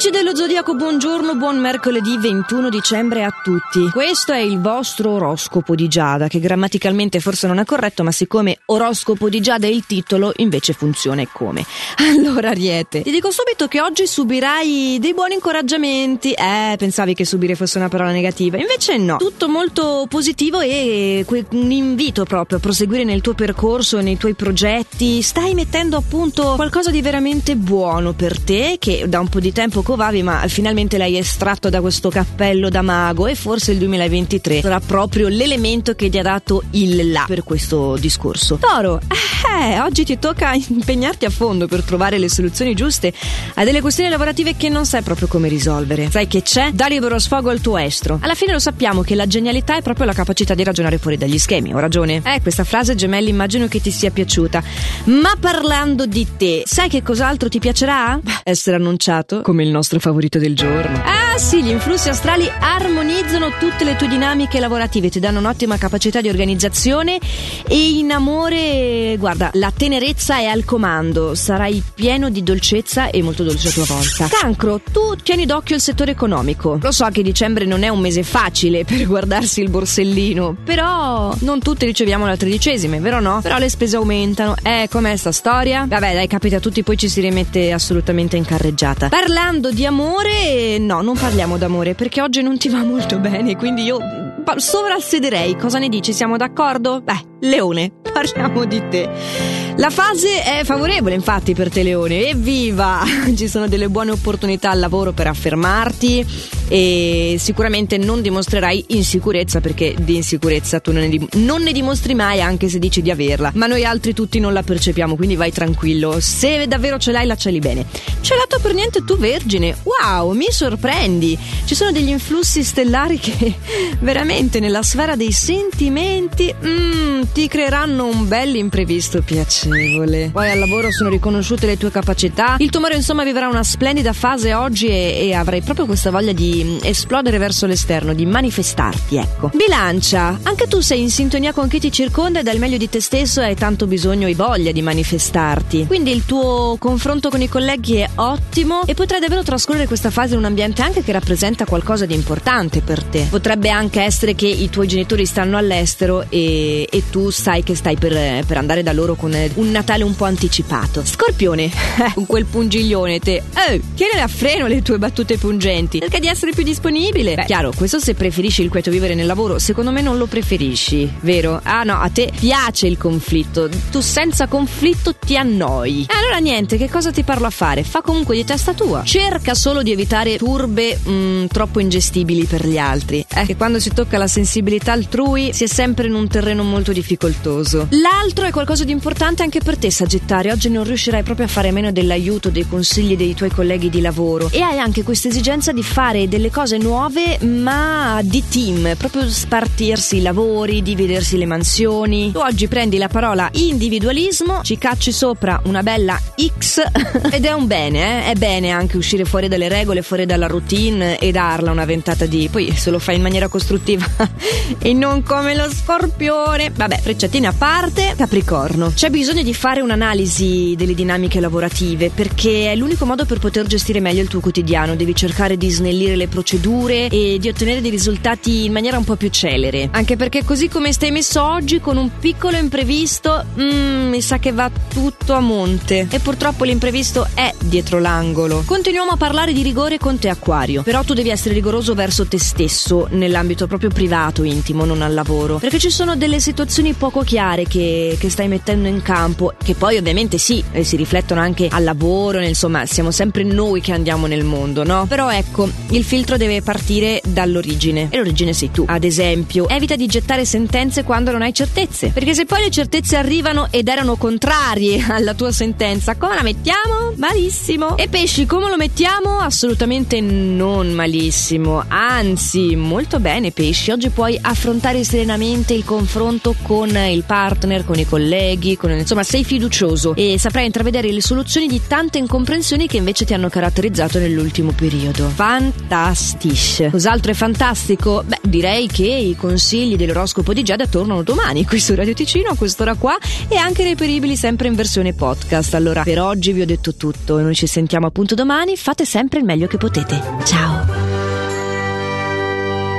Amici dello Zodiaco, buongiorno, buon mercoledì 21 dicembre a tutti. Questo è il vostro oroscopo di Giada, che grammaticalmente forse non è corretto, ma siccome oroscopo di Giada è il titolo, invece funziona e come. Allora, Ariete, ti dico subito che oggi subirai dei buoni incoraggiamenti. Eh, pensavi che subire fosse una parola negativa, invece no. Tutto molto positivo e un invito proprio a proseguire nel tuo percorso, nei tuoi progetti. Stai mettendo a punto qualcosa di veramente buono per te, che da un po' di tempo covavi, ma finalmente l'hai estratto da questo cappello da mago e forse il 2023 sarà proprio l'elemento che ti ha dato il là per questo discorso. Toro, eh, oggi ti tocca impegnarti a fondo per trovare le soluzioni giuste a delle questioni lavorative che non sai proprio come risolvere. Sai che c'è? Da libero sfogo al tuo estro. Alla fine lo sappiamo che la genialità è proprio la capacità di ragionare fuori dagli schemi, ho ragione? Eh, questa frase gemelli immagino che ti sia piaciuta. Ma parlando di te, sai che cos'altro ti piacerà? Essere annunciato come il nostro favorito del giorno. Ah sì, gli influssi astrali armonizzano tutte le tue dinamiche lavorative, ti danno un'ottima capacità di organizzazione e in amore, guarda, la tenerezza è al comando, sarai pieno di dolcezza e molto dolce a tua volta. Cancro, tu tieni d'occhio il settore economico. Lo so che dicembre non è un mese facile per guardarsi il borsellino, però non tutte riceviamo la tredicesima, vero no? Però le spese aumentano. Eh, com'è sta storia? Vabbè, dai, capita a tutti, poi ci si rimette assolutamente in carreggiata. Parlando di amore, no, non parliamo d'amore perché oggi non ti va molto bene, quindi io sovrasederei. Cosa ne dici? Siamo d'accordo? Beh, Leone, parliamo di te. La fase è favorevole infatti per te Leone, evviva! Ci sono delle buone opportunità al lavoro per affermarti e sicuramente non dimostrerai insicurezza perché di insicurezza tu non ne, dim- non ne dimostri mai anche se dici di averla, ma noi altri tutti non la percepiamo, quindi vai tranquillo, se davvero ce l'hai la celi bene. Celato per niente tu vergine, wow, mi sorprendi! Ci sono degli influssi stellari che veramente nella sfera dei sentimenti mm, ti creeranno un bel imprevisto piacere piacevole. Poi al lavoro sono riconosciute le tue capacità. Il tumore, insomma, vivrà una splendida fase oggi e, e avrai proprio questa voglia di mm, esplodere verso l'esterno, di manifestarti, ecco. Bilancia, anche tu sei in sintonia con chi ti circonda e dal meglio di te stesso hai tanto bisogno e voglia di manifestarti. Quindi il tuo confronto con i colleghi è ottimo e potrai davvero trascorrere questa fase in un ambiente anche che rappresenta qualcosa di importante per te. Potrebbe anche essere che i tuoi genitori stanno all'estero e, e tu sai che stai per, per andare da loro con un Natale un po' anticipato. Scorpione, con quel pungiglione te. Eh, tienile a freno le tue battute pungenti. Cerca di essere più disponibile. Beh, chiaro, questo se preferisci il quieto vivere nel lavoro, secondo me non lo preferisci, vero? Ah no, a te piace il conflitto. Tu senza conflitto ti annoi. E allora niente, che cosa ti parlo a fare? Fa comunque di testa tua. Cerca solo di evitare turbe mh, mm, troppo ingestibili per gli altri. Eh, che quando si tocca la sensibilità altrui si è sempre in un terreno molto difficoltoso. L'altro è qualcosa di importante anche per te, Sagittario. Oggi non riuscirai proprio a fare meno dell'aiuto, dei consigli dei tuoi colleghi di lavoro. E hai anche questa esigenza di fare delle cose nuove, ma di team, proprio spartirsi i lavori, dividersi le mansioni. Tu oggi prendi la parola individualismo, ci cacci sopra una bella X ed è un bene, eh? È bene anche uscire fuori dalle regole, fuori dalla routine e darla una ventata di. Poi se lo fai in maniera costruttiva e non come lo scorpione. Vabbè, frecciatine a parte, Capricorno. C'è bisogno bisogno di fare un'analisi delle dinamiche lavorative perché è l'unico modo per poter gestire meglio il tuo quotidiano. Devi cercare di snellire le procedure e di ottenere dei risultati in maniera un po' più celere. Anche perché così come stai messo oggi, con un piccolo imprevisto, mm, mi sa che va tutto a monte. E purtroppo l'imprevisto è dietro l'angolo. Continuiamo a parlare di rigore con te, Acquario. Però tu devi essere rigoroso verso te stesso, nell'ambito proprio privato, intimo, non al lavoro. Perché ci sono delle situazioni poco chiare che, che stai mettendo in campo campo, che poi ovviamente sì, eh, si riflettono anche al lavoro, insomma, siamo sempre noi che andiamo nel mondo, no? Però ecco, il filtro deve partire dall'origine e l'origine sei tu. Ad esempio, evita di gettare sentenze quando non hai certezze, perché se poi le certezze arrivano ed erano contrarie alla tua sentenza, come la mettiamo? Malissimo. E pesci, come lo mettiamo? Assolutamente non malissimo, anzi, molto bene pesci. Oggi puoi affrontare serenamente il confronto con il partner, con i colleghi, con il Insomma, sei fiducioso e saprai intravedere le soluzioni di tante incomprensioni che invece ti hanno caratterizzato nell'ultimo periodo. Fantastisch. Cos'altro è fantastico? Beh, direi che i consigli dell'oroscopo di Giada tornano domani qui su Radio Ticino a quest'ora qua e anche reperibili sempre in versione podcast. Allora, per oggi vi ho detto tutto noi ci sentiamo appunto domani. Fate sempre il meglio che potete. Ciao!